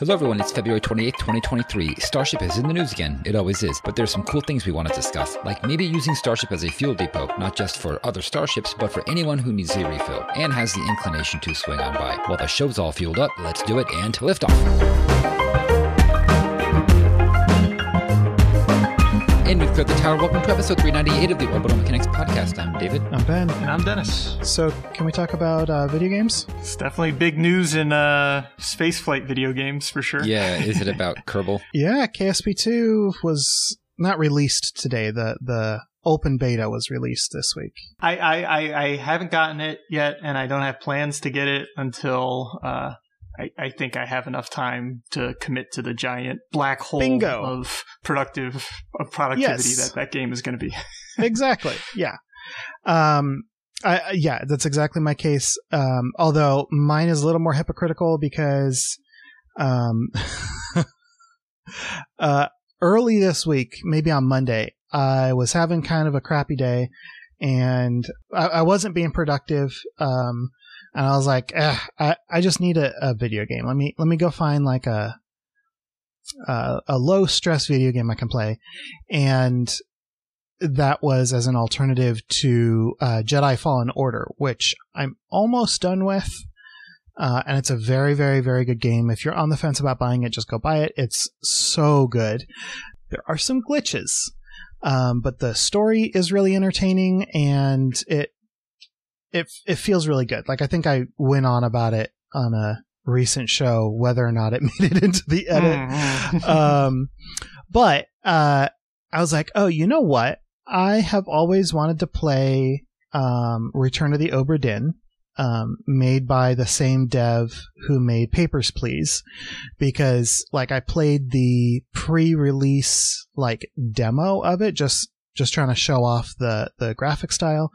Hello, everyone. It's February 28th, 2023. Starship is in the news again. It always is. But there's some cool things we want to discuss, like maybe using Starship as a fuel depot, not just for other starships, but for anyone who needs a refill and has the inclination to swing on by. While the show's all fueled up, let's do it and lift off. And we've the tower. Welcome to episode 398 of the Orbital Mechanics Podcast. I'm David. I'm Ben. And I'm Dennis. So, can we talk about uh, video games? It's definitely big news in uh, spaceflight video games for sure. Yeah, is it about Kerbal? Yeah, KSP2 was not released today. The the open beta was released this week. I, I, I, I haven't gotten it yet, and I don't have plans to get it until uh, I, I think I have enough time to commit to the giant black hole Bingo. of productive of productivity Yes. that that game is going to be. exactly. Yeah. Um. I, yeah, that's exactly my case. Um. Although mine is a little more hypocritical because, um, uh, early this week, maybe on Monday, I was having kind of a crappy day, and I, I wasn't being productive. Um. And I was like, I, I just need a, a video game. Let me let me go find like a uh, a low stress video game I can play, and that was as an alternative to uh, Jedi Fallen Order, which I'm almost done with. Uh, and it's a very, very, very good game. If you're on the fence about buying it, just go buy it. It's so good. There are some glitches, um, but the story is really entertaining, and it it it feels really good. Like I think I went on about it on a recent show, whether or not it made it into the edit Mm. um, but uh, I was like, oh, you know what? I have always wanted to play um, Return of the Obra Dinn, um, made by the same dev who made Papers, Please, because like I played the pre-release like demo of it, just just trying to show off the the graphic style,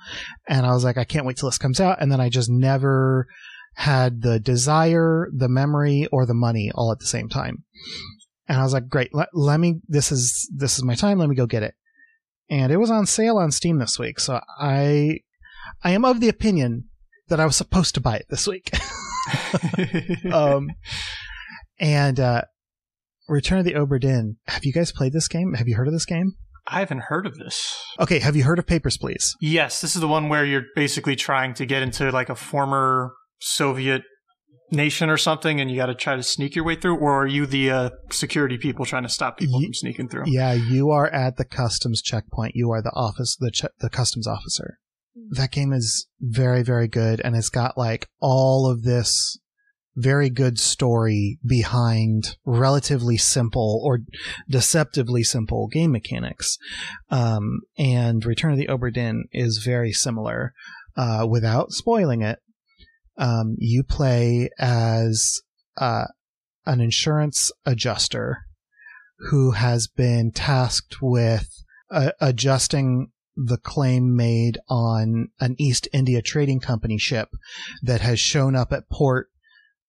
and I was like, I can't wait till this comes out, and then I just never had the desire, the memory, or the money all at the same time and I was like, "Great, let, let me. This is this is my time. Let me go get it." And it was on sale on Steam this week, so I I am of the opinion that I was supposed to buy it this week. um, and uh, Return of the Obra Dinn. Have you guys played this game? Have you heard of this game? I haven't heard of this. Okay, have you heard of Papers, Please? Yes, this is the one where you're basically trying to get into like a former Soviet nation or something, and you got to try to sneak your way through. Or are you the uh, security people trying to stop people Ye- from sneaking through? Yeah, you are at the customs checkpoint. You are the office, the ch- the customs officer. That game is very, very good, and it's got like all of this very good story behind relatively simple or deceptively simple game mechanics. Um, and Return of the Obra Dinn is very similar. Uh, without spoiling it, um, you play as uh, an insurance adjuster who has been tasked with uh, adjusting the claim made on an East India Trading Company ship that has shown up at port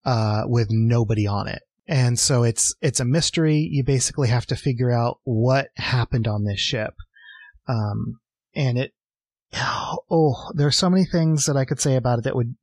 uh, with nobody on it. And so it's it's a mystery. You basically have to figure out what happened on this ship. Um, and it oh, there are so many things that I could say about it that would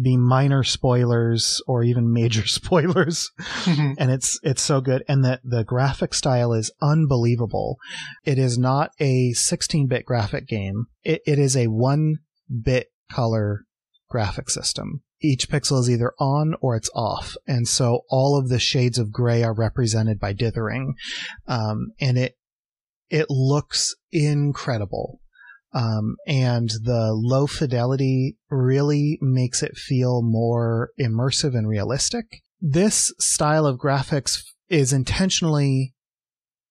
be minor spoilers or even major spoilers and it's it's so good and the the graphic style is unbelievable it is not a 16-bit graphic game it, it is a 1-bit color graphic system each pixel is either on or it's off and so all of the shades of gray are represented by dithering um, and it it looks incredible um, and the low fidelity really makes it feel more immersive and realistic. This style of graphics is intentionally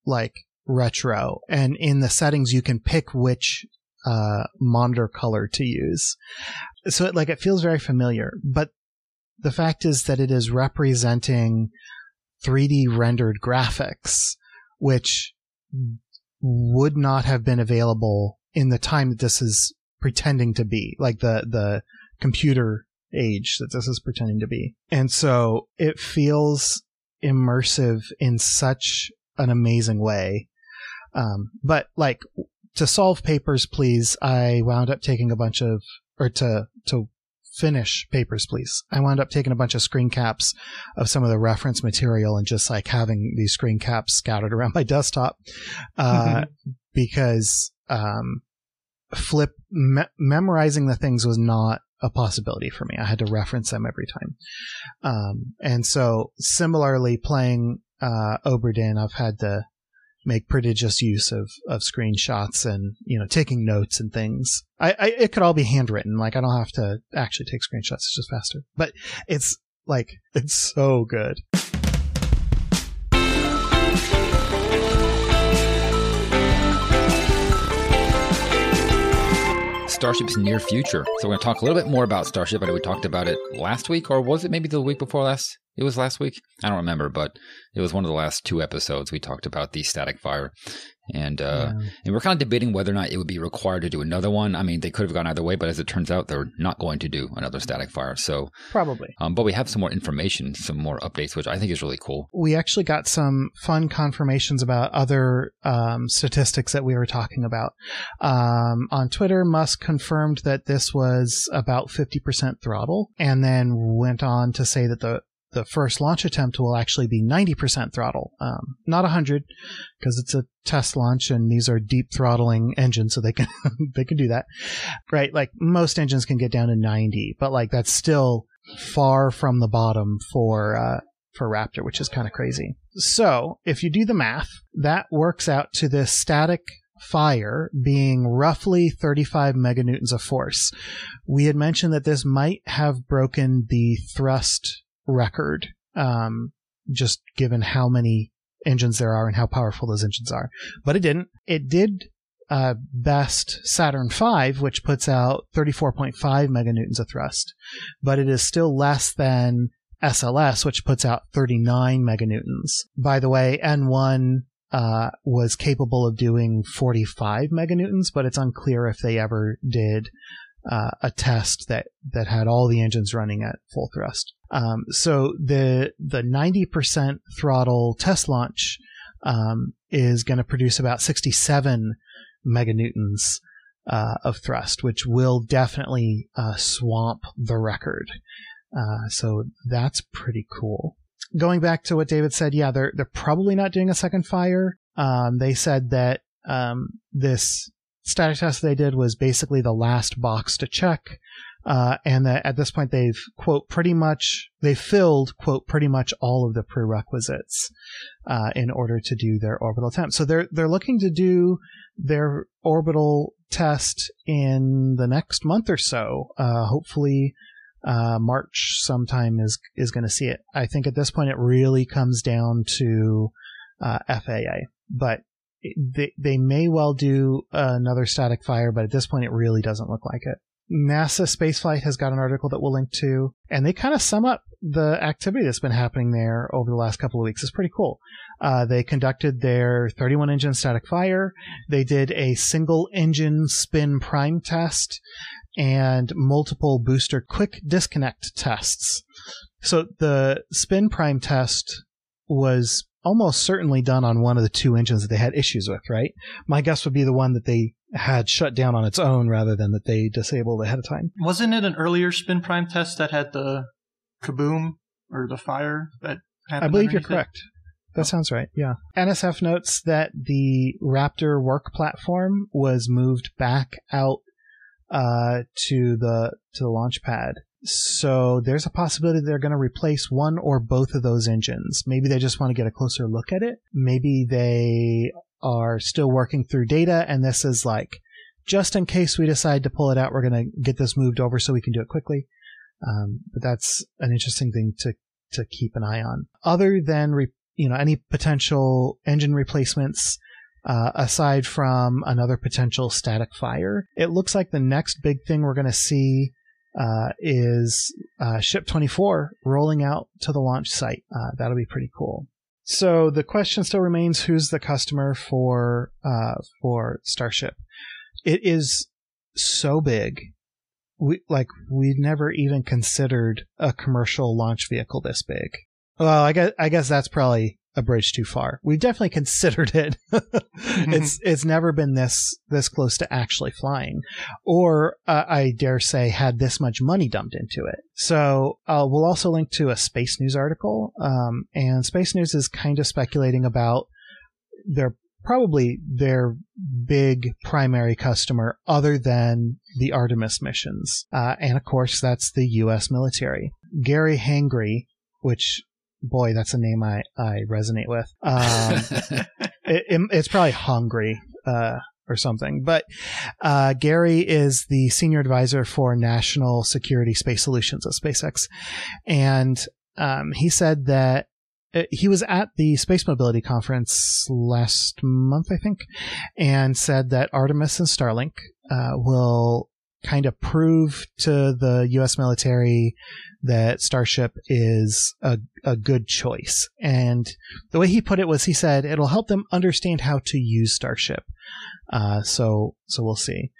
like retro, and in the settings you can pick which uh, monitor color to use. So it, like it feels very familiar, but the fact is that it is representing 3D rendered graphics, which would not have been available in the time that this is pretending to be, like the the computer age that this is pretending to be. And so it feels immersive in such an amazing way. Um, but like to solve papers, please, I wound up taking a bunch of, or to, to finish Papers, Please. I wound up taking a bunch of screen caps of some of the reference material and just like having these screen caps scattered around my desktop uh, because um, flip me- memorizing the things was not a possibility for me. I had to reference them every time. Um, and so similarly playing uh, Obra Dinn, I've had to make prodigious use of, of screenshots and, you know, taking notes and things. I, I, it could all be handwritten. Like I don't have to actually take screenshots. It's just faster, but it's like, it's so good. Starship's near future. So we're going to talk a little bit more about Starship. I know we talked about it last week, or was it maybe the week before last? It was last week. I don't remember, but it was one of the last two episodes we talked about the static fire, and uh, yeah. and we're kind of debating whether or not it would be required to do another one. I mean, they could have gone either way, but as it turns out, they're not going to do another static fire. So probably. Um, but we have some more information, some more updates, which I think is really cool. We actually got some fun confirmations about other um, statistics that we were talking about um, on Twitter. Musk confirmed that this was about fifty percent throttle, and then went on to say that the the first launch attempt will actually be 90% throttle, um, not 100, because it's a test launch and these are deep throttling engines, so they can they can do that, right? Like most engines can get down to 90, but like that's still far from the bottom for uh, for Raptor, which is kind of crazy. So if you do the math, that works out to this static fire being roughly 35 meganewtons of force. We had mentioned that this might have broken the thrust record, um, just given how many engines there are and how powerful those engines are. But it didn't. It did uh, best Saturn V, which puts out 34.5 meganewtons of thrust, but it is still less than SLS, which puts out 39 meganewtons. By the way, N1 uh, was capable of doing 45 meganewtons, but it's unclear if they ever did uh, a test that that had all the engines running at full thrust. Um, so the the 90% throttle test launch um, is going to produce about 67 meganewtons uh, of thrust, which will definitely uh, swamp the record. Uh, so that's pretty cool. Going back to what David said, yeah, they're they're probably not doing a second fire. Um, they said that um, this static test they did was basically the last box to check. Uh, and that at this point they've quote pretty much they filled quote pretty much all of the prerequisites uh, in order to do their orbital attempt. So they're they're looking to do their orbital test in the next month or so. Uh, hopefully, uh, March sometime is is going to see it. I think at this point it really comes down to uh, FAA, but they, they may well do another static fire, but at this point, it really doesn't look like it. NASA Spaceflight has got an article that we'll link to, and they kind of sum up the activity that's been happening there over the last couple of weeks. It's pretty cool. Uh, they conducted their 31 engine static fire. They did a single engine spin prime test and multiple booster quick disconnect tests. So the spin prime test was almost certainly done on one of the two engines that they had issues with, right? My guess would be the one that they had shut down on its own rather than that they disabled ahead of time. Wasn't it an earlier spin prime test that had the kaboom or the fire that happened? I believe you're correct. That oh. sounds right. Yeah. NSF notes that the Raptor work platform was moved back out uh, to the to the launch pad so there's a possibility they're going to replace one or both of those engines. Maybe they just want to get a closer look at it. Maybe they are still working through data and this is like, just in case we decide to pull it out, we're going to get this moved over so we can do it quickly. Um, but that's an interesting thing to, to keep an eye on. Other than, re, you know, any potential engine replacements, uh, aside from another potential static fire, it looks like the next big thing we're going to see uh, is uh, Ship 24 rolling out to the launch site. Uh, that'll be pretty cool. So the question still remains: Who's the customer for uh, for Starship? It is so big. We like we've never even considered a commercial launch vehicle this big. Well, I guess I guess that's probably a bridge too far. We've definitely considered it. it's it's never been this this close to actually flying, or uh, I dare say had this much money dumped into it. So uh, we'll also link to a Space News article, um, and Space News is kind of speculating about their probably their big primary customer other than the Artemis missions. Uh, and of course, that's the U.S. military. Gary Hangry, which boy, that's a name I, I resonate with. Um, it, it, it's probably hungry, uh, or something. But uh, Gary is the senior advisor for national security space solutions at SpaceX, and um, he said that uh, he was at the space mobility conference last month, I think, and said that Artemis and Starlink uh, will kind of prove to the U.S. military that Starship is a, a good choice. And the way he put it was he said it'll help them understand how to use Starship. Uh, so, so we'll see.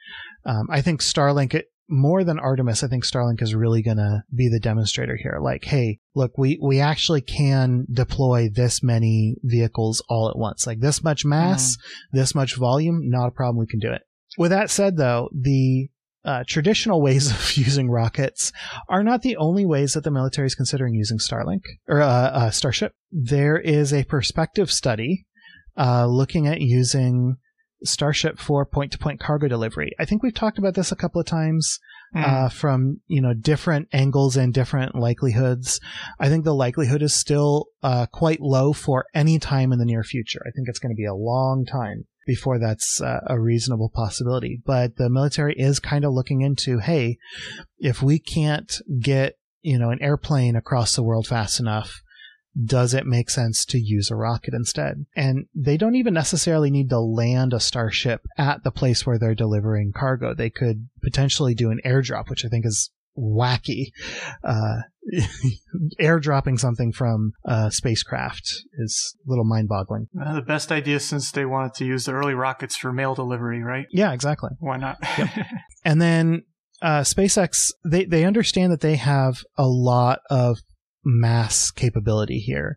Um, I think Starlink, more than Artemis, I think Starlink is really going to be the demonstrator here. Like, hey, look, we, we actually can deploy this many vehicles all at once. Like this much mass, mm. this much volume, not a problem. We can do it. With that said, though, the uh, traditional ways of using rockets are not the only ways that the military is considering using Starlink or uh, uh, Starship. There is a perspective study uh, looking at using Starship for point-to-point cargo delivery. I think we've talked about this a couple of times mm. from you know different angles and different likelihoods. I think the likelihood is still uh, quite low for any time in the near future. I think it's going to be a long time before that's uh, a reasonable possibility. But the military is kind of looking into, hey, if we can't get you know an airplane across the world fast enough does it make sense to use a rocket instead? And they don't even necessarily need to land a starship at the place where they're delivering cargo. They could potentially do an airdrop, which I think is wacky. Uh, airdropping something from a spacecraft is a little mind boggling. Uh, the best idea since they wanted to use the early rockets for mail delivery, right? Yeah, exactly. Why not? yep. And then uh, SpaceX, they, they understand that they have a lot of mass capability here.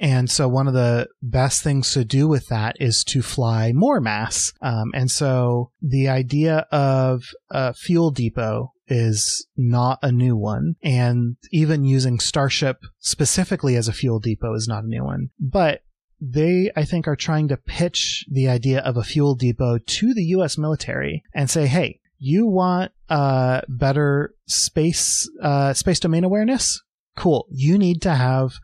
And so one of the best things to do with that is to fly more mass. Um, and so the idea of a fuel depot is not a new one. And even using Starship specifically as a fuel depot is not a new one. But they, I think, are trying to pitch the idea of a fuel depot to the U.S. military and say, hey, you want uh, better space uh, space domain awareness? cool. You need to have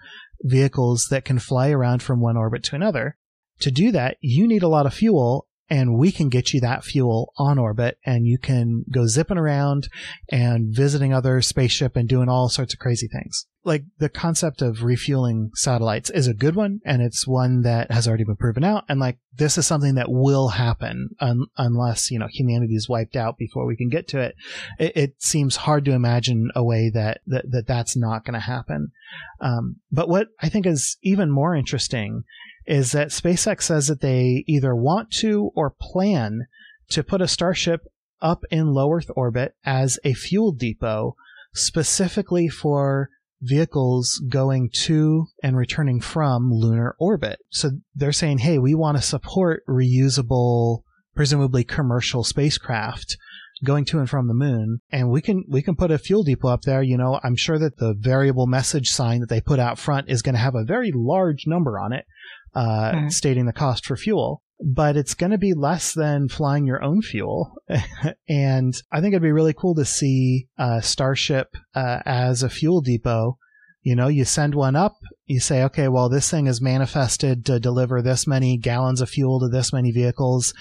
vehicles that can fly around from one orbit to another. To do that, you need a lot of fuel and we can get you that fuel on orbit and you can go zipping around and visiting other spaceship and doing all sorts of crazy things. Like the concept of refueling satellites is a good one and it's one that has already been proven out. And like this is something that will happen un- unless, you know, humanity is wiped out before we can get to it. It, it seems hard to imagine a way that, that, that that's not going to happen. Um, but what I think is even more interesting is that SpaceX says that they either want to or plan to put a Starship up in low Earth orbit as a fuel depot specifically for vehicles going to and returning from lunar orbit. So they're saying, hey, we want to support reusable, presumably commercial spacecraft going to and from the moon and we can we can put a fuel depot up there you know i'm sure that the variable message sign that they put out front is going to have a very large number on it uh, mm. stating the cost for fuel. But it's going to be less than flying your own fuel. and I think it'd be really cool to see uh, Starship uh, as a fuel depot. You know, you send one up, you say, okay, well, this thing is manifested to deliver this many gallons of fuel to this many vehicles.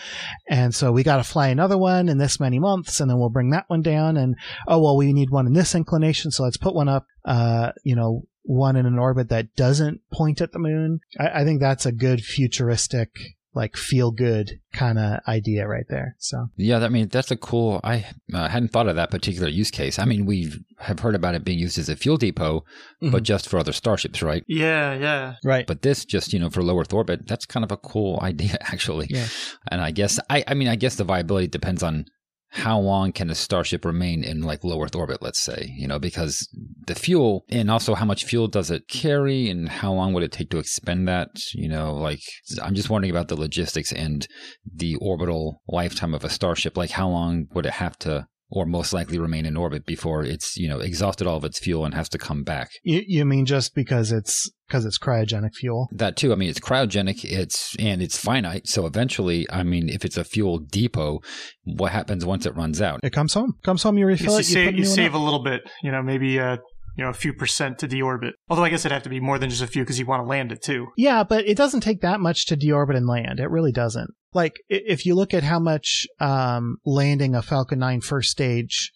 And so we got to fly another one in this many months, and then we'll bring that one down. And, oh, well, we need one in this inclination, so let's put one up, uh, you know, one in an orbit that doesn't point at the moon. I, I think that's a good futuristic like feel good kind of idea right there. So yeah, I mean that's a cool. I uh, hadn't thought of that particular use case. I mean we have heard about it being used as a fuel depot, mm-hmm. but just for other starships, right? Yeah, yeah, right. But this just you know for low Earth orbit, that's kind of a cool idea actually. Yeah. And I guess I I mean I guess the viability depends on how long can a starship remain in like low Earth orbit, let's say, you know, because the fuel and also how much fuel does it carry and how long would it take to expend that, you know, like I'm just wondering about the logistics and the orbital lifetime of a starship. Like how long would it have to or most likely remain in orbit before it's you know exhausted all of its fuel and has to come back. You, you mean just because it's because it's cryogenic fuel? That too. I mean, it's cryogenic. It's and it's finite. So eventually, I mean, if it's a fuel depot, what happens once it runs out? It comes home. Comes home. You refill you it. Save, you, you save a little bit. You know, maybe uh, you know a few percent to deorbit. Although I guess it'd have to be more than just a few because you want to land it too. Yeah, but it doesn't take that much to deorbit and land. It really doesn't. Like if you look at how much um, landing a Falcon 9 first stage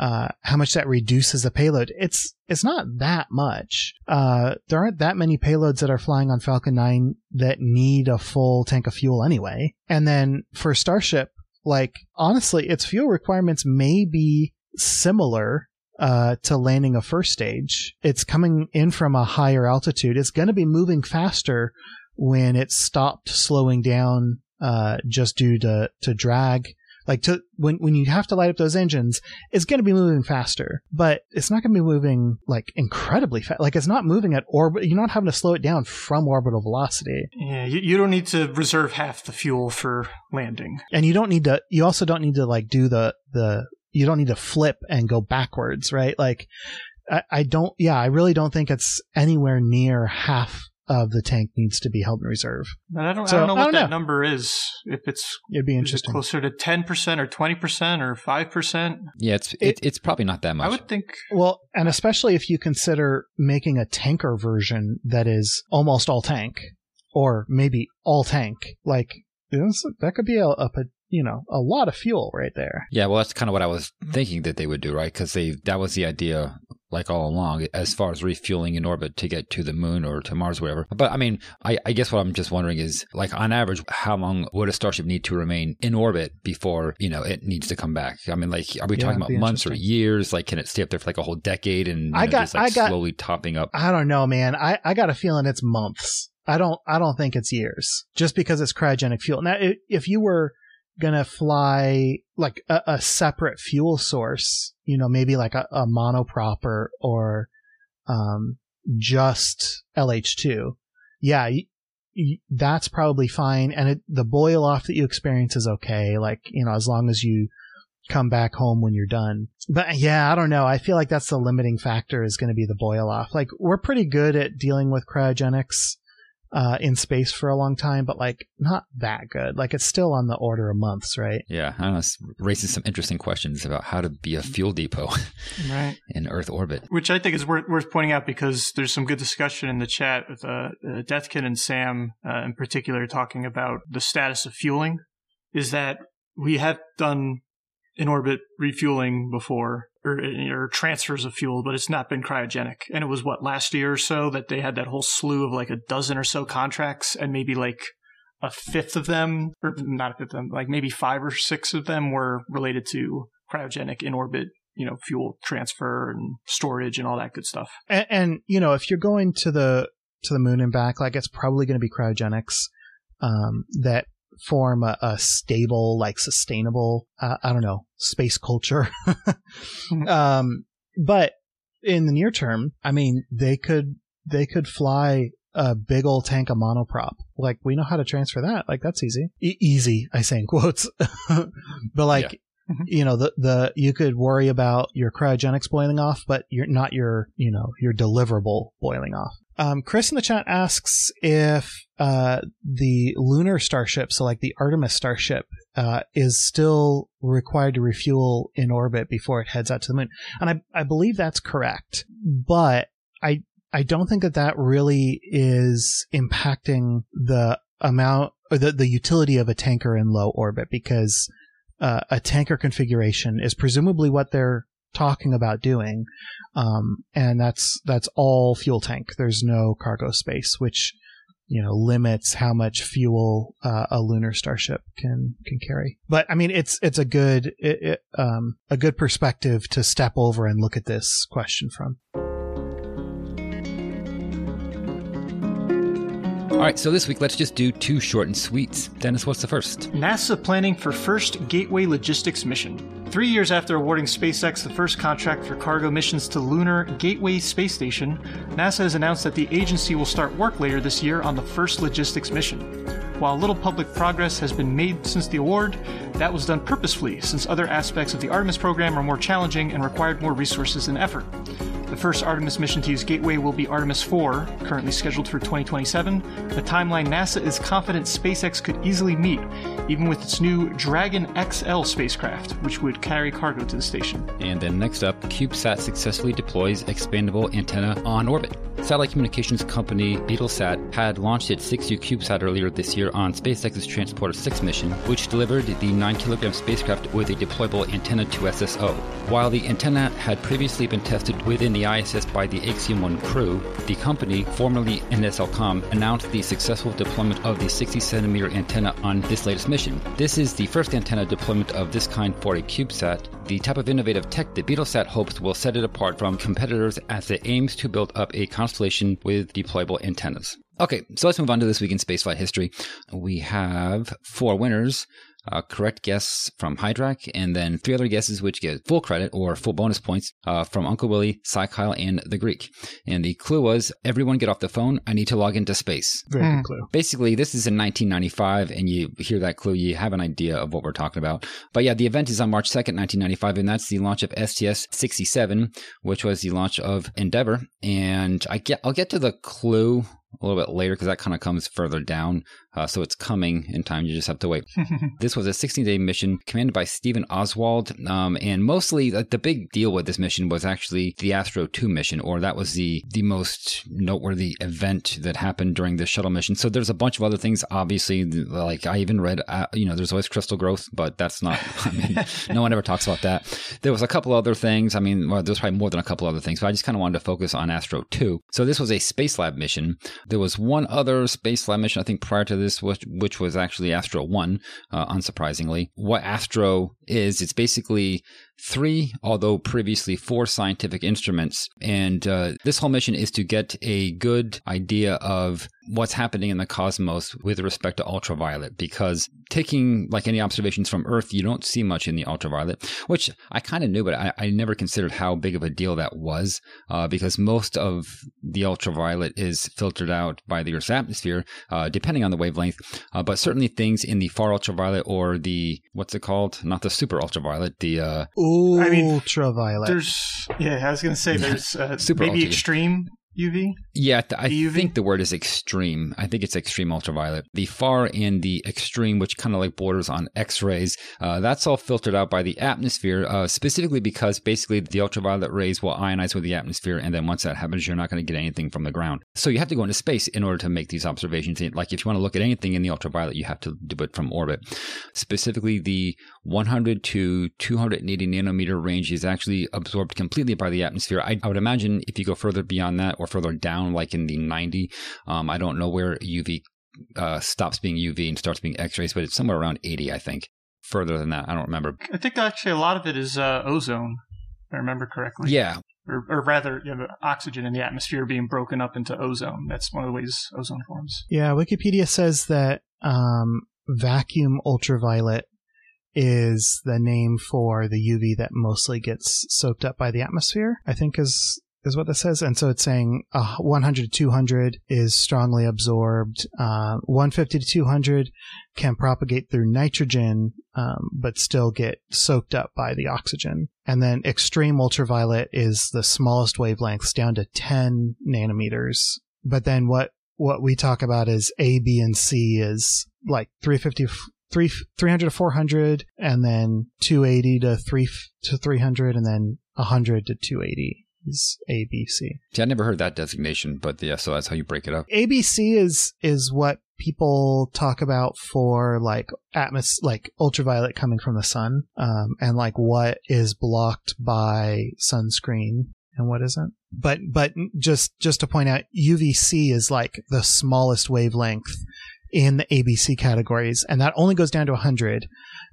uh, how much that reduces the payload. It's it's not that much. Uh, there aren't that many payloads that are flying on Falcon 9 that need a full tank of fuel anyway. And then for Starship, like honestly, its fuel requirements may be similar uh, to landing a first stage. It's coming in from a higher altitude. It's going to be moving faster when it stopped slowing down uh, just due to, to drag like to when when you have to light up those engines, it's going to be moving faster, but it's not going to be moving like incredibly fast. Like it's not moving at orbit. You're not having to slow it down from orbital velocity. Yeah, you, you don't need to reserve half the fuel for landing, and you don't need to. You also don't need to like do the the. You don't need to flip and go backwards, right? Like I, I don't. Yeah, I really don't think it's anywhere near half of the tank needs to be held in reserve. But I don't, so, I don't know what don't that know. number is. If it's it'd be interesting. closer to ten percent or twenty percent or five percent. Yeah, it's it, it's probably not that much. I would think. Well, and especially if you consider making a tanker version that is almost all tank, or maybe all tank, like that could be a, a you know a lot of fuel right there. Yeah, well, that's kind of what I was thinking that they would do, right? Because they that was the idea like all along as far as refueling in orbit to get to the moon or to Mars, whatever. But I mean, I, I, guess what I'm just wondering is like on average, how long would a Starship need to remain in orbit before, you know, it needs to come back? I mean, like, are we yeah, talking about months or years? Like, can it stay up there for like a whole decade and I know, got, just like I got, slowly topping up? I don't know, man. I, I got a feeling it's months. I don't, I don't think it's years just because it's cryogenic fuel. Now, if you were, gonna fly like a, a, separate fuel source, you know, maybe like a, a monoprop or, or um, just LH2, yeah, y- y- that's probably fine. And it, the boil off that you experience is okay. Like, you know, as long as you come back home when you're done. But yeah, I don't know. I feel like that's the limiting factor is going to be the boil off. Like, we're pretty good at dealing with cryogenics uh, in space for a long time, but like not that good. Like it's still on the order of months, right? Yeah, I don't know. It's raising some interesting questions about how to be a fuel depot right. in Earth orbit. Which I think is worth, worth pointing out because there's some good discussion in the chat with uh, uh, Deathkin and Sam uh, in particular talking about the status of fueling. Is that we have done in orbit refueling before or, or, transfers of fuel, but it's not been cryogenic. And it was what last year or so that they had that whole slew of like a dozen or so contracts, and maybe like a fifth of them, or not a fifth of them, like maybe five or six of them were related to cryogenic in orbit. You know, fuel transfer and storage and all that good stuff. And, and you know, if you're going to the to the moon and back, like it's probably going to be cryogenics um, that form a, a stable, like sustainable, uh, I don't know, space culture. Um, but in the near term, I mean, they could, they could fly a big old tank of monoprop. Like we know how to transfer that. Like that's easy. E- easy, I say in quotes. but like, yeah. Mm-hmm. you know, the, the, you could worry about your cryogenics boiling off, but you're not your, you know, your deliverable boiling off. Um, Chris in the chat asks if uh, the lunar starship, so like the Artemis starship, uh, is still required to refuel in orbit before it heads out to the moon, and I I believe that's correct, but I I don't think that that really is impacting the amount or the the utility of a tanker in low orbit because uh, a tanker configuration is presumably what they're talking about doing, um, and that's that's all fuel tank. There's no cargo space, which you know limits how much fuel uh, a lunar starship can can carry. But I mean, it's it's a good it, it, um, a good perspective to step over and look at this question from. All right, so this week let's just do two short and sweets. Dennis, what's the first? NASA planning for first Gateway logistics mission. Three years after awarding SpaceX the first contract for cargo missions to Lunar Gateway Space Station, NASA has announced that the agency will start work later this year on the first logistics mission. While little public progress has been made since the award, that was done purposefully since other aspects of the Artemis program are more challenging and required more resources and effort. The first Artemis mission to use Gateway will be Artemis 4, currently scheduled for 2027, a timeline NASA is confident SpaceX could easily meet, even with its new Dragon XL spacecraft, which would carry cargo to the station. And then next up, Beetlesat successfully deploys expandable antenna on orbit. Satellite communications company Beetlesat had launched its 6U CubeSat earlier this year on SpaceX's Transporter 6 mission, which delivered the 9 kilogram spacecraft with a deployable antenna to SSO. While the antenna had previously been tested within the ISS by the Axiom 1 crew, the company, formerly NSLComm, announced the successful deployment of the 60 centimeter antenna on this latest mission. This is the first antenna deployment of this kind for a CubeSat, the type of innovative tech that Beetlesat hopes will set it apart from competitors as it aims to build up a constellation with deployable antennas. Okay, so let's move on to this week in spaceflight history. We have four winners uh, correct guesses from Hydrak, and then three other guesses which get full credit or full bonus points uh, from Uncle Willie, Kyle, and the Greek. And the clue was everyone get off the phone. I need to log into space. Very mm. good clue. Basically, this is in 1995, and you hear that clue, you have an idea of what we're talking about. But yeah, the event is on March 2nd, 1995, and that's the launch of STS 67, which was the launch of Endeavour. And I get, I'll get to the clue a little bit later because that kind of comes further down. Uh, so it's coming in time. You just have to wait. this was a 16 day mission commanded by Stephen Oswald. Um, and mostly the, the, big deal with this mission was actually the Astro 2 mission, or that was the, the most noteworthy event that happened during the shuttle mission. So there's a bunch of other things, obviously, like I even read, uh, you know, there's always crystal growth, but that's not, I mean, no one ever talks about that. There was a couple other things. I mean, well, there's probably more than a couple other things, but I just kind of wanted to focus on Astro 2. So this was a Spacelab mission. There was one other Spacelab mission, I think, prior to this, which, which was actually Astro 1, uh, unsurprisingly. What Astro is, it's basically three, although previously four scientific instruments. And uh, this whole mission is to get a good idea of what's happening in the cosmos with respect to ultraviolet because taking like any observations from earth you don't see much in the ultraviolet which i kind of knew but I, I, never considered how big of a deal that was uh, because most of the ultraviolet is filtered out by the earth's atmosphere uh, depending on the wavelength uh, but certainly things in the far ultraviolet or the what's it called not the super ultraviolet the Ooh, I mean, ultraviolet. There's yeah, I was gonna say there's uh, Super maybe extreme UV? Yeah, I think the word is extreme. I think it's extreme ultraviolet. The far and the extreme, which kind of like borders on X rays, uh, that's all filtered out by the atmosphere, uh, specifically because basically the ultraviolet rays will ionize with the atmosphere. And then once that happens, you're not going to get anything from the ground. So you have to go into space in order to make these observations. Like if you want to look at anything in the ultraviolet, you have to do it from orbit. Specifically, the 100 to 280 nanometer range is actually absorbed completely by the atmosphere. I, I would imagine if you go further beyond that, or further down, like in the 90. Um, I don't know where UV uh, stops being UV and starts being X rays, but it's somewhere around 80, I think. Further than that, I don't remember. I think actually a lot of it is uh, ozone, if I remember correctly. Yeah. Or, or rather, you know, oxygen in the atmosphere being broken up into ozone. That's one of the ways ozone forms. Yeah, Wikipedia says that um, vacuum ultraviolet is the name for the UV that mostly gets soaked up by the atmosphere. I think is is what this says. And so it's saying uh, 100 to 200 is strongly absorbed. Uh, 150 to 200 can propagate through nitrogen, um, but still get soaked up by the oxygen. And then extreme ultraviolet is the smallest wavelengths down to 10 nanometers. But then what, what we talk about is A, B, and C is like 350, three, 300 to 400, and then 280 to 3 to 300, and then 100 to 280 is ABC. See, I never heard that designation, but yeah, so that's how you break it up. ABC is is what people talk about for like atmos like ultraviolet coming from the sun, um, and like what is blocked by sunscreen and what isn't. But but just just to point out, UVC is like the smallest wavelength in the ABC categories, and that only goes down to 100.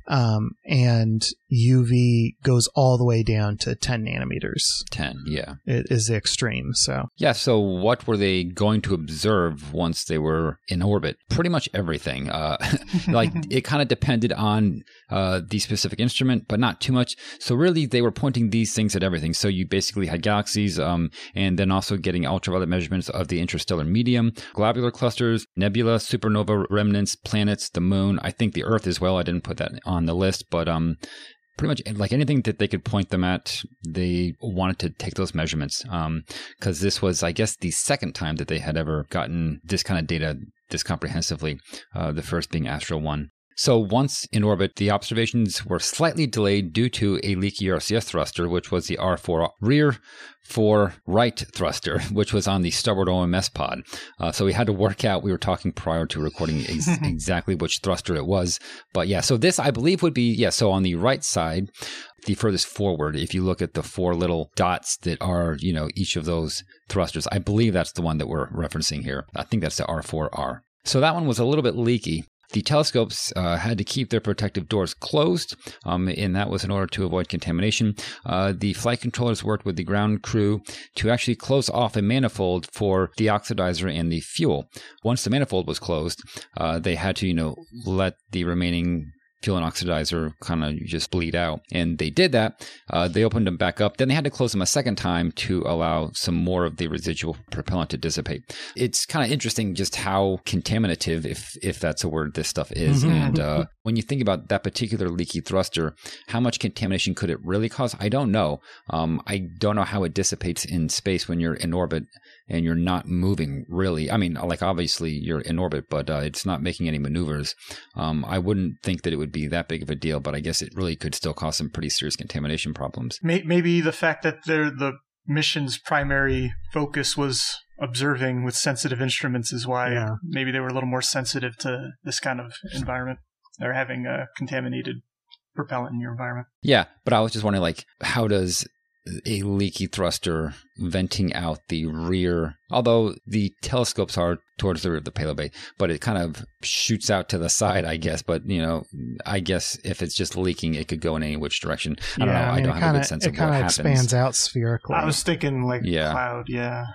Um, and UV goes all the way down to 10 nanometers. 10, yeah. It is the extreme. So, Yeah, so what were they going to observe once they were in orbit? Pretty much everything. Uh, like it kind of depended on uh, the specific instrument, but not too much. So really, they were pointing these things at everything. So you basically had galaxies, um, and then also getting ultraviolet measurements of the interstellar medium, globular clusters, nebula, supernova remnants, planets, the moon. I think the Earth as well. I didn't put that on the list, but um, pretty much like anything that they could point them at, they wanted to take those measurements. Because this was, I guess, the second time that they had ever gotten this kind of data this comprehensively. Uh, the first being Astro One. So once in orbit, the observations were slightly delayed due to a leaky RCS thruster, which was the R4 rear for right thruster, which was on the starboard OMS pod. Uh, so we had to work out. We were talking prior to recording ex- exactly which thruster it was, but yeah. So this, I believe, would be yeah. So on the right side, the furthest forward, if you look at the four little dots that are you know each of those thrusters, I believe that's the one that we're referencing here. I think that's the R4R. So that one was a little bit leaky. The telescopes uh, had to keep their protective doors closed, um, and that was in order to avoid contamination. Uh, the flight controllers worked with the ground crew to actually close off a manifold for the oxidizer and the fuel. Once the manifold was closed, uh, they had to, you know, let the remaining fuel and oxidizer kind of just bleed out. And they did that. Uh, they opened them back up. Then they had to close them a second time to allow some more of the residual propellant to dissipate. It's kind of interesting just how contaminative, if if that's a word, this stuff is. Mhm. And uh, when you think about that particular leaky thruster, how much contamination could it really cause? I don't know. Um, I don't know how it dissipates in space when you're in orbit and you're not moving really. I mean, like obviously you're in orbit, but uh, it's not making any maneuvers. Um, I wouldn't think that it would be that big of a deal, but I guess it really could still cause some pretty serious contamination problems. Maybe the fact that they're, the mission's primary focus was observing with sensitive instruments is why Yeah. maybe they were a little more sensitive to this kind of environment. They're having a contaminated propellant in your environment. Yeah, but I was just wondering, like, how does a leaky thruster venting out the rear? Although the telescopes are towards the rear of the payload bay, but it kind of shoots out to the side, I guess. But you know, I guess if it's just leaking, it could go in any which direction. I don't know. I, mean, don't have a kinda, good sense of what happens. It kinda expands out spherically. I was thinking like Yeah. cloud, yeah.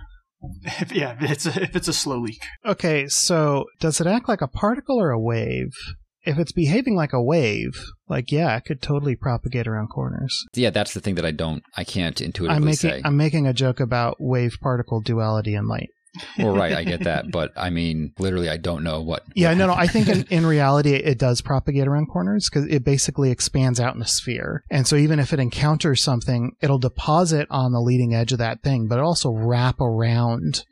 If, yeah, if it's a, if it's a slow leak. Okay, so does it act like a particle or a wave? If it's behaving like a wave, like yeah, it could totally propagate around corners. Yeah, that's the thing that I don't, I can't intuitively I'm making say. I'm making a joke about wave particle duality in light. well, right, I get that, but I mean, literally, I don't know what. Yeah, what no, no. I think in, in reality it does propagate around corners because it basically expands out in a sphere. And so even if it encounters something, it'll deposit on the leading edge of that thing, but it also wrap around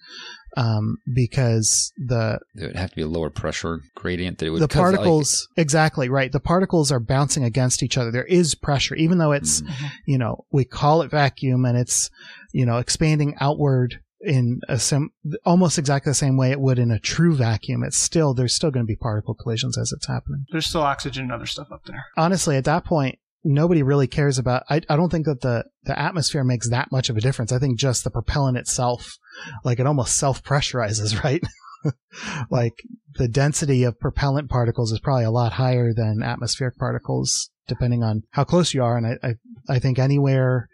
um, because the it would have to be a lower pressure gradient that it would the 'cause, like, particles exactly right. The particles are bouncing against each other. There is pressure, even though it's Mm-hmm. you know we call it vacuum and it's you know expanding outward in a sim almost exactly the same way it would in a true vacuum. It's still there's still going to be particle collisions as it's happening. There's still oxygen and other stuff up there. honestly, at that point, nobody really cares about. I, I don't think that the the atmosphere makes that much of a difference. I think just the propellant itself, like it almost self pressurizes, right? like the density of propellant particles is probably a lot higher than atmospheric particles, depending on how close you are. And I I, I think anywhere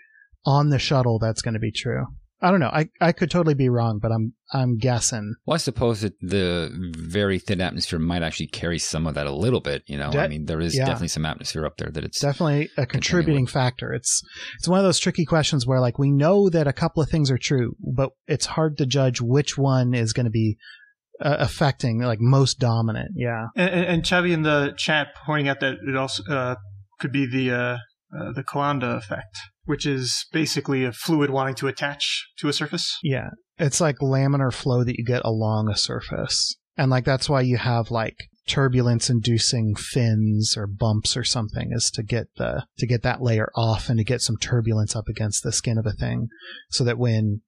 on the shuttle, that's going to be true. I don't know. I, I could totally be wrong, but I'm I'm guessing. Well, I suppose that the very thin atmosphere might actually carry some of that a little bit. You know, I mean, there is yeah. definitely some atmosphere up there that it's. definitely a contributing factor. It's it's one of those tricky questions where like we know that a couple of things are true, but it's hard to judge which one is going to be uh, affecting like most dominant. Yeah. And, and, and Chavi in the chat pointing out that it also uh, could be the uh, uh, the Coanda effect, which is basically a fluid wanting to attach to a surface. Yeah. It's like laminar flow that you get along a surface. And like that's why you have like turbulence inducing fins or bumps or something is to get the to get that layer off and to get some turbulence up against the skin of a thing so that when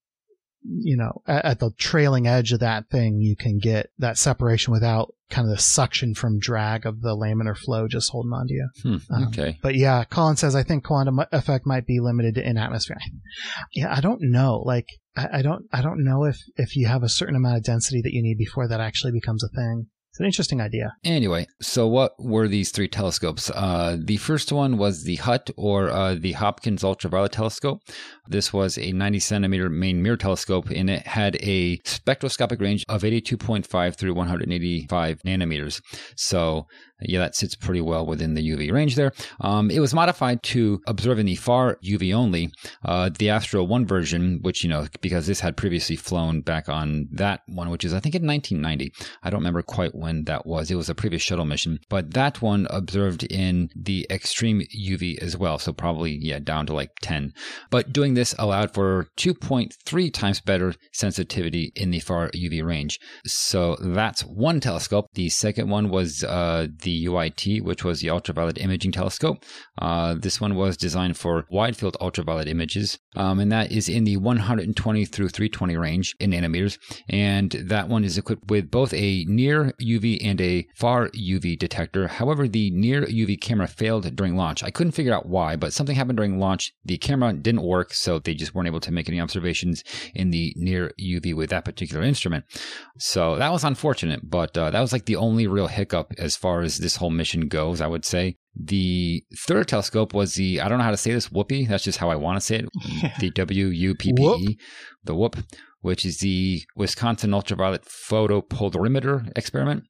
you know at, at the trailing edge of that thing you can get that separation without kind of the suction from drag of the laminar flow just holding onto you Hmm, Um, okay. but yeah, Colin says I think quantum effect might be limited to in atmosphere. Yeah, I don't know. Like, I, I don't, I don't know if if you have a certain amount of density that you need before that actually becomes a thing. It's an interesting idea. Anyway, so what were these three telescopes? Uh, the first one was the HUT or uh, the Hopkins Ultraviolet Telescope. This was a 90 centimeter main mirror telescope and it had a spectroscopic range of 82.5 through 185 nanometers. So yeah, that sits pretty well within the UV range there. Um, it was modified to observe in the far UV only. Uh, the Astro 1 version, which, you know, because this had previously flown back on that one, which is, I think, in 1990. I don't remember quite when that was. It was a previous shuttle mission, but that one observed in the extreme UV as well. So probably, yeah, down to like 10. But doing this allowed for 2.3 times better sensitivity in the far UV range. So that's one telescope. The second one was uh, the UIT, which was the ultraviolet imaging telescope. Uh, this one was designed for wide field ultraviolet images, um, and that is in the 120 through 320 range in nanometers. And that one is equipped with both a near UV and a far UV detector. However, the near UV camera failed during launch. I couldn't figure out why, but something happened during launch. The camera didn't work, so they just weren't able to make any observations in the near UV with that particular instrument. So that was unfortunate, but uh, that was like the only real hiccup as far as this whole mission goes, I would say. The third telescope was the, I don't know how to say this, Whoopie. That's just how I want to say it. The W U P P E, the Whoop, which is the Wisconsin Ultraviolet Photopolarimeter experiment.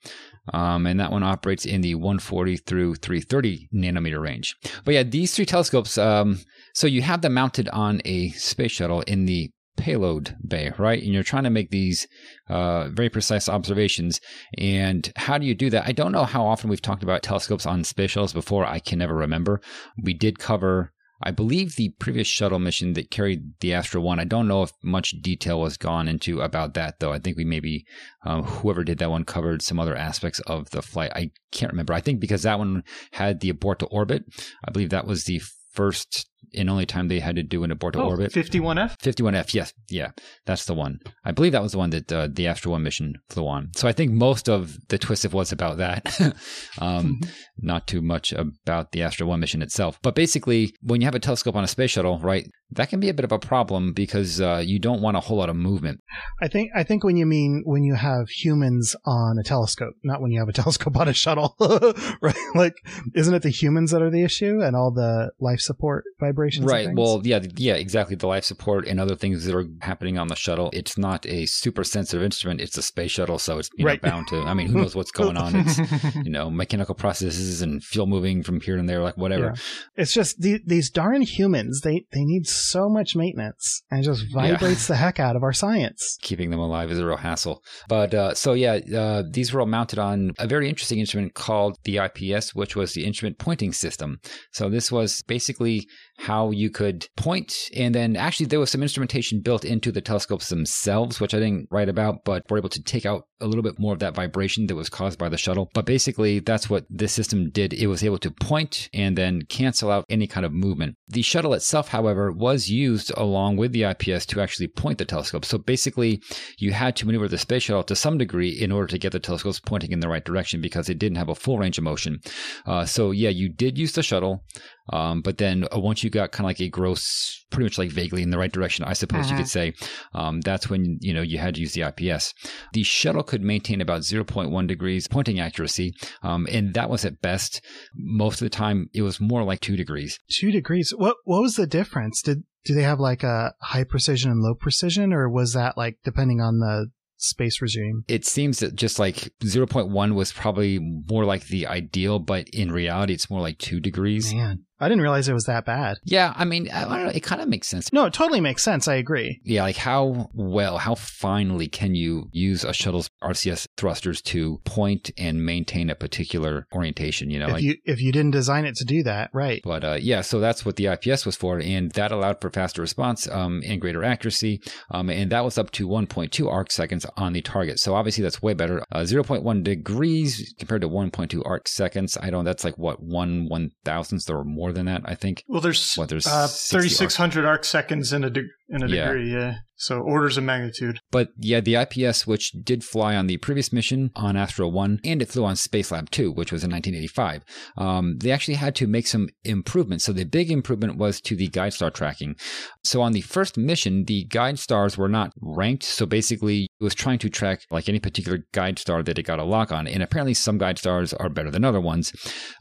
Um, and that one operates in the 140 through 330 nanometer range. But yeah, these three telescopes, um, so you have them mounted on a space shuttle in the payload bay, right? And you're trying to make these uh, very precise observations. And how do you do that? I don't know how often we've talked about telescopes on space shuttles before. I can never remember. We did cover. I believe the previous shuttle mission that carried the Astro 1, I don't know if much detail was gone into about that, though. I think we maybe, um, whoever did that one covered some other aspects of the flight. I can't remember. I think because that one had the abort to orbit, I believe that was the first and only time they had to do an abort to Oh, orbit. 51F? 51F, yes, yeah, that's the one. I believe that was the one that uh, the Astro One mission flew on. So I think most of the twist of was about that. um, not too much about the Astro One mission itself. But basically, when you have a telescope on a space shuttle, right, that can be a bit of a problem because uh, you don't want a whole lot of movement. I think I think when you mean when you have humans on a telescope, not when you have a telescope on a shuttle, right? Like, isn't it the humans that are the issue and all the life support vibrations? Right. Well, yeah, yeah, exactly. The life support and other things that are happening on the shuttle. It's not a super sensitive instrument. It's a space shuttle, so it's you know, Right. bound to. I mean, who knows what's going on? It's you know mechanical processes and fuel moving from here and there, like whatever. Yeah. it's just the, these darn humans. They they need so much maintenance and it just vibrates the heck out of our science. keeping them alive is a real hassle. But uh, so yeah, uh, these were all mounted on a very interesting instrument called the IPS, which was the instrument pointing system. So this was basically how you could point, and then actually there was some instrumentation built into the telescopes themselves, which I didn't write about, but we're able to take out a little bit more of that vibration that was caused by the shuttle. But basically, that's what this system did. It was able to point and then cancel out any kind of movement. The shuttle itself, however, was used along with the IPS to actually point the telescope. So basically, you had to maneuver the space shuttle to some degree in order to get the telescopes pointing in the right direction because it didn't have a full range of motion. Uh, so yeah, you did use the shuttle. Um, but then uh, once you got kind of like a gross, pretty much like vaguely in the right direction, I suppose you Mhm. could say, um, that's when, you know, you had to use the IPS. The shuttle could maintain about 0.1 degrees pointing accuracy. Um, and that was at best. Most of the time, it was more like two degrees. Two degrees. What what was the difference? Did do they have like a high precision and low precision, or was that like depending on the space regime? It seems that just like 0.1 was probably more like the ideal, but in reality, it's more like two degrees. Man, I didn't realize it was that bad. Yeah. I mean, I don't know. It kind of makes sense. No, it totally makes sense. I agree. Yeah, like how well, how finely can you use a shuttle's RCS thrusters to point and maintain a particular orientation? You know, if like, you if you didn't design it to do that, right? but uh, yeah, so that's what the IPS was for, and that allowed for faster response um, and greater accuracy, um, and that was up to 1.2 arc seconds on the target. So obviously that's way better. Uh, 0.1 degrees compared to 1.2 arc seconds. I don't. That's like what one one thousandth or more than that. I think. Well, there's, What, there's uh, 60 arc- 3,600 arc seconds in a, de- in a Yeah. degree, yeah. So orders of magnitude. But yeah, the IPS, which did fly on the previous mission on Astro 1, and it flew on Spacelab 2, which was in 1985, um, they actually had to make some improvements. So the big improvement was to the guide star tracking. So on the first mission, the guide stars were not ranked. So basically, it was trying to track like any particular guide star that it got a lock on. And apparently, some guide stars are better than other ones.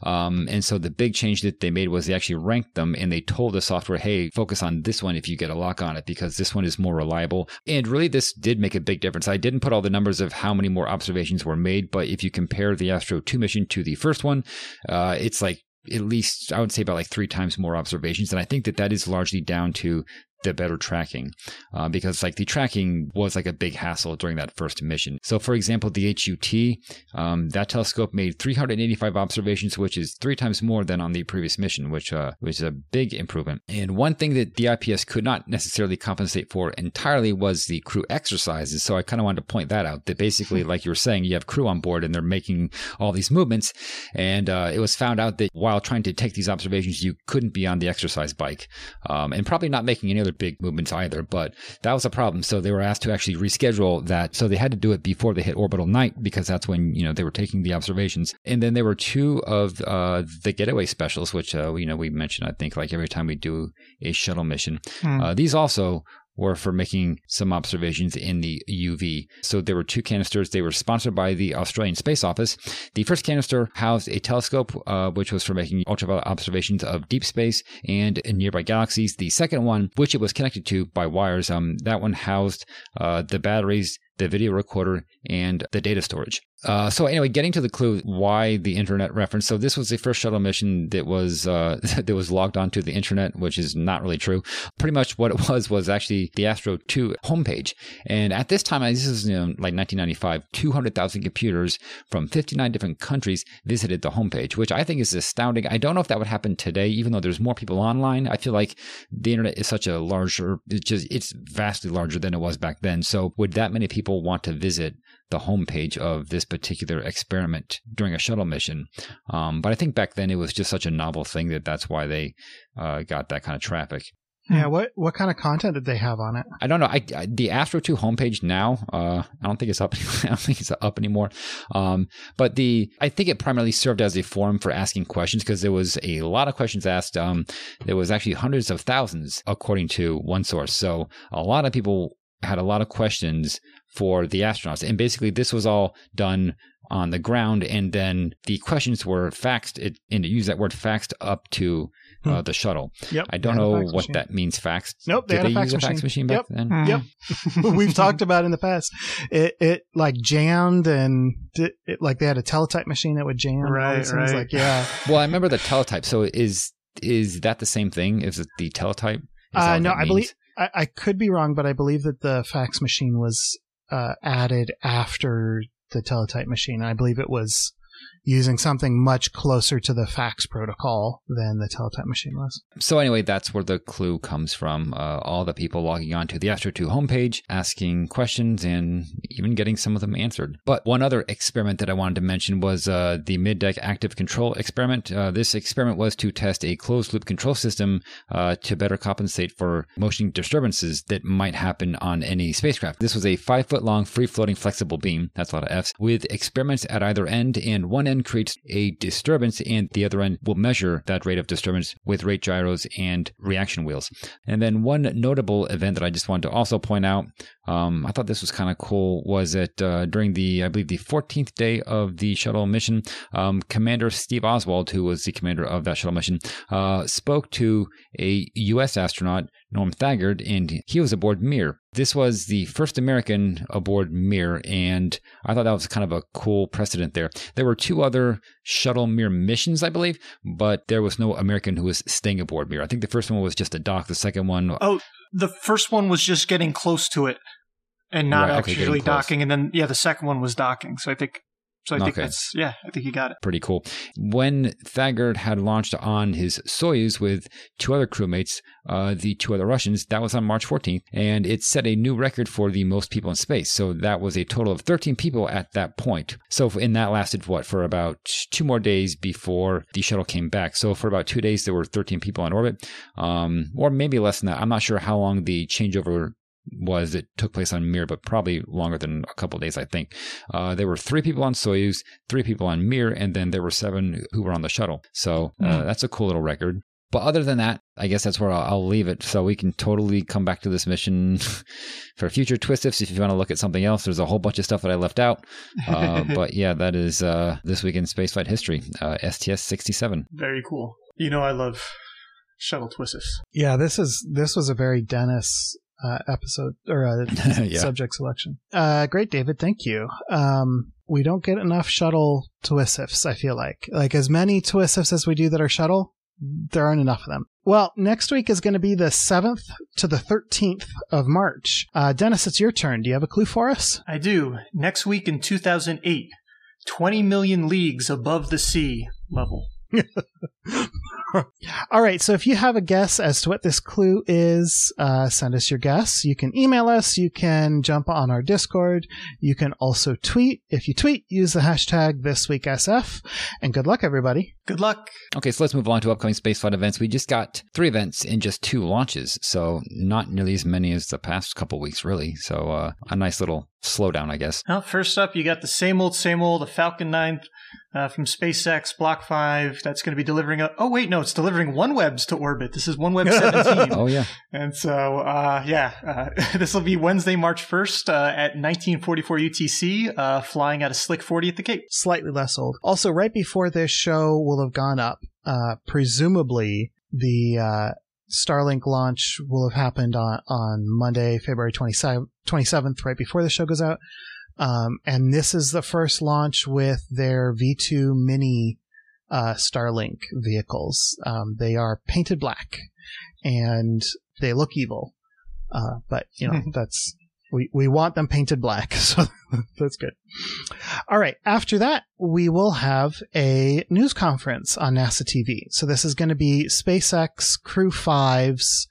Um, and so the big change that they made was they actually ranked them and they told the software, hey, focus on this one if you get a lock on it because this one is more reliable. And really, this did make a big difference. I didn't put all the numbers of how many more observations were made, but if you compare the Astro 2 mission to the first one, uh, it's like at least I would say about like three times more observations. And I think that that is largely down to the better tracking uh, because like the tracking was like a big hassle during that first mission. So for example the HUT um, that telescope made 385 observations which is three times more than on the previous mission which uh, which is a big improvement. And one thing that the IPS could not necessarily compensate for entirely was the crew exercises. So i kind of wanted to point that out that basically like you were saying you have crew on board and they're making all these movements. And uh, it was found out that while trying to take these observations you couldn't be on the exercise bike um, and probably not making any other big movements either, but that was a problem. So they were asked to actually reschedule that. So they had to do it before they hit orbital night because that's when, you know, they were taking the observations. And then there were two of uh, the getaway specials, which, uh, you know, we mentioned, I think, like every time we do a shuttle mission. Mm. Uh, these also or for making some observations in the UV. So there were two canisters. They were sponsored by the Australian Space Office. The first canister housed a telescope, uh, which was for making ultraviolet observations of deep space and nearby galaxies. The second one, which it was connected to by wires, um, that one housed uh, the batteries the video recorder, and the data storage. Uh, so anyway, getting to the clue why the internet reference. So this was the first shuttle mission that was uh, that was logged onto the internet, which is not really true. Pretty much what it was was actually the Astro 2 homepage. And at this time, this is you know, like 1995, 200,000 computers from 59 different countries visited the homepage, which I think is astounding. I don't know if that would happen today, even though there's more people online. I feel like the internet is such a larger, it's just it's vastly larger than it was back then. So would that many people people want to visit the homepage of this particular experiment during a shuttle mission. Um, but I think back then it was just such a novel thing that that's why they uh, got that kind of traffic. Yeah, what what kind of content did they have on it? I don't know. I, I the Astro Two homepage now. Uh, I don't think it's up. I don't think it's up anymore. Um, but the I think it primarily served as a forum for asking questions because there was a lot of questions asked. Um, there was actually hundreds of thousands, according to one source. So a lot of people had a lot of questions for the astronauts. And basically, this was all done on the ground, and then the questions were faxed. It, and to use that word faxed up to uh, hmm. the shuttle. Yep. I don't know what machine. that means. Faxed. Nope. They Did had they a fax use machine. a fax machine back yep. then? Mm-hmm. Yep. We've talked about in the past. It it like jammed and it, it, like they had a teletype machine that would jam. Right. Right. Like yeah. well, I remember the teletype. So is is that the same thing? Is it the teletype? Uh, no, I believe I, I could be wrong, but I believe that the fax machine was uh, added after the teletype machine. I believe it was using something much closer to the fax protocol than the teletype machine was. So anyway, that's where the clue comes from. Uh, all the people logging onto the Astro 2 homepage, asking questions, and even getting some of them answered. But one other experiment that I wanted to mention was uh, the mid-deck active control experiment. Uh, this experiment was to test a closed-loop control system uh, to better compensate for motion disturbances that might happen on any spacecraft. This was a five-foot-long, free-floating, flexible beam. That's a lot of Fs with experiments at either end, and one end creates a disturbance, and the other end will measure that rate of disturbance with rate gyros and reaction wheels. And then one notable event that I just wanted to also point out, um, I thought this was kind of cool, was that uh, during the, I believe, the 14th day of the shuttle mission, um, Commander Steve Oswald, who was the commander of that shuttle mission, uh, spoke to a U.S. astronaut, Norm Thagard, and he was aboard Mir. This was the first American aboard Mir, and I thought that was kind of a cool precedent there. There were two other shuttle Mir missions, I believe, but there was no American who was staying aboard Mir. I think the first one was just a dock. The second one, oh, the first one was just getting close to it and not right, okay, actually docking, and then yeah, the second one was docking. So I think so I think okay. that's yeah, I think he got it. Pretty cool. When Thagard had launched on his Soyuz with two other crewmates, uh, the two other Russians, that was on March 14th, and it set a new record for the most people in space. So that was a total of 13 people at that point. So in that lasted what for about two more days before the shuttle came back. So for about two days there were 13 people on orbit, um, or maybe less than that. I'm not sure how long the changeover was it took place on Mir, but probably longer than a couple days, I think. Uh, there were three people on Soyuz, three people on Mir, and then there were seven who were on the shuttle. So uh, Mm. that's a cool little record. But other than that, I guess that's where I'll, I'll leave it. So we can totally come back to this mission for future twist ifs. If you want to look at something else, there's a whole bunch of stuff that I left out. Uh, but yeah, that is uh, this week in spaceflight history. Uh, STS 67. Very cool. You know I love shuttle twists. Yeah, this is this was a very Dennis uh, episode or uh, Yeah. subject selection. Uh, great, David. Thank you. Um, we don't get enough shuttle twistifs. I feel like like as many twistifs as we do that are shuttle. There aren't enough of them. Well, next week is going to be the 7th to the 13th of March. Uh, Dennis, it's your turn. Do you have a clue for us? I do. Next week in 2008, 20 million leagues above the sea level. All right, so if you have a guess as to what this clue is, uh, send us your guess. You can email us, you can jump on our Discord, you can also tweet. If you tweet, use the hashtag ThisWeekSF, and good luck, everybody. Good luck. Okay, so let's move on to upcoming spaceflight events. We just got three events in just two launches, so not nearly as many as the past couple weeks, really. So uh, a nice little slowdown, I guess. Well, first up, you got the same old, same old, the Falcon 9 uh, from SpaceX, Block 5. That's going to be delivering a. Oh, wait, no, it's delivering OneWebs to orbit. This is OneWeb 17. Oh yeah, And so, uh, yeah, uh, this will be Wednesday, March 1st uh, at 1944 UTC, uh, flying out of Slick 40 at the Cape. Slightly less old. Also, right before this show will have gone up, uh, presumably the uh, Starlink launch will have happened on, on Monday, February 27th, 27th, right before the show goes out. Um, and this is the first launch with their V2 mini uh, Starlink vehicles. Um, they are painted black and they look evil. Uh, but, you know, that's, we, we want them painted black. So that's good. All right. After that, we will have a news conference on NASA TV. So this is going to be SpaceX Crew 5's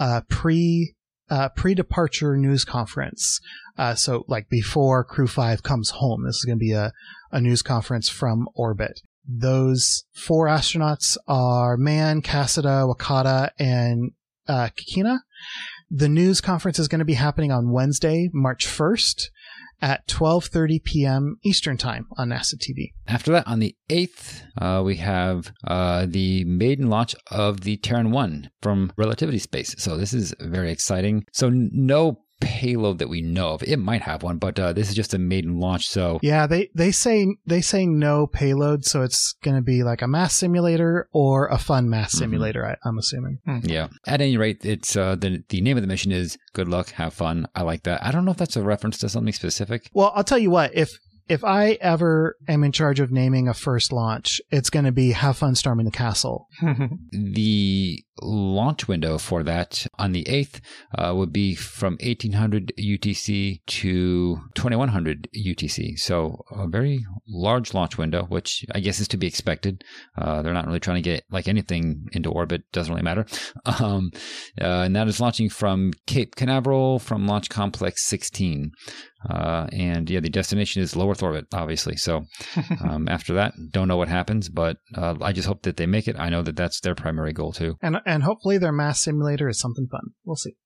uh, pre uh, pre departure news conference. Uh, so like before Crew 5 comes home, this is going to be a, a news conference from orbit. Those four astronauts are Mann, Cassada, Wakata, and uh, Kikina. The news conference is going to be happening on Wednesday, March 1st at 12:30 p.m. Eastern Time on NASA TV. After that, on the 8th, uh, we have uh, the maiden launch of the Terran 1 from Relativity Space. So this is very exciting. So no payload that we know of. It might have one, but uh, this is just a maiden launch. So Yeah, they they say they say no payload, so it's going to be like a mass simulator or a fun mass Mhm. simulator. I, I'm assuming. yeah. At any rate, it's uh, the the name of the mission is "Good luck, have fun." I like that. I don't know if that's a reference to something specific. Well, I'll tell you what if. If I ever am in charge of naming a first launch, it's going to be have fun storming the castle. The launch window for that on the 8th uh, would be from 1800 UTC to 2100 UTC. So a very large launch window, which I guess is to be expected. Uh, they're not really trying to get like anything into orbit. Doesn't really matter. Um, uh, and that is launching from Cape Canaveral from Launch Complex 16. Uh, and yeah, the destination is low Earth orbit, obviously. So um, after that, don't know what happens, but uh, I just hope that they make it. I know that that's their primary goal too. And and hopefully their mass simulator is something fun. We'll see.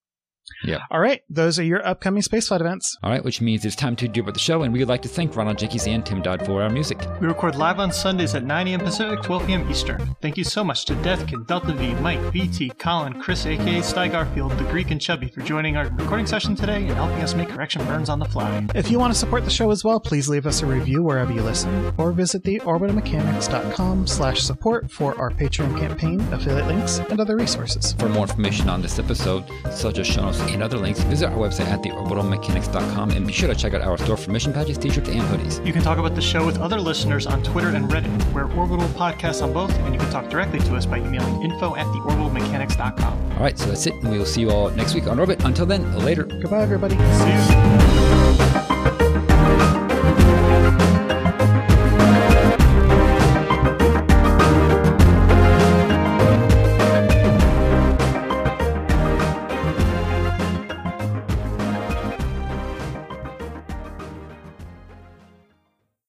Yeah. All right, those are your upcoming spaceflight events. All right, which means it's time to do about the show, and we would like to thank Ronald Jenkins and Tim Dodd for our music. We record live on Sundays at 9 a.m. Pacific, 12 p.m. Eastern. Thank you so much to Deathkin, Delta V, Mike, VT, Colin, Chris, aka Sty Garfield, the Greek, and Chubby for joining our recording session today and helping us make correction burns on the fly. If you want to support the show as well, please leave us a review wherever you listen, or visit the orbitalmechanics.com slash support for our Patreon campaign, affiliate links, and other resources. For more information on this episode, such as show notes and other links, visit our website at theorbitalmechanics.com and be sure to check out our store for mission patches, t-shirts, and hoodies. You can talk about the show with other listeners on Twitter and Reddit. We're Orbital Podcasts on both, and you can talk directly to us by emailing info at theorbitalmechanics.com. All right, so that's it, and we will see you all next week on Orbit. Until then, later. Goodbye, everybody. See you.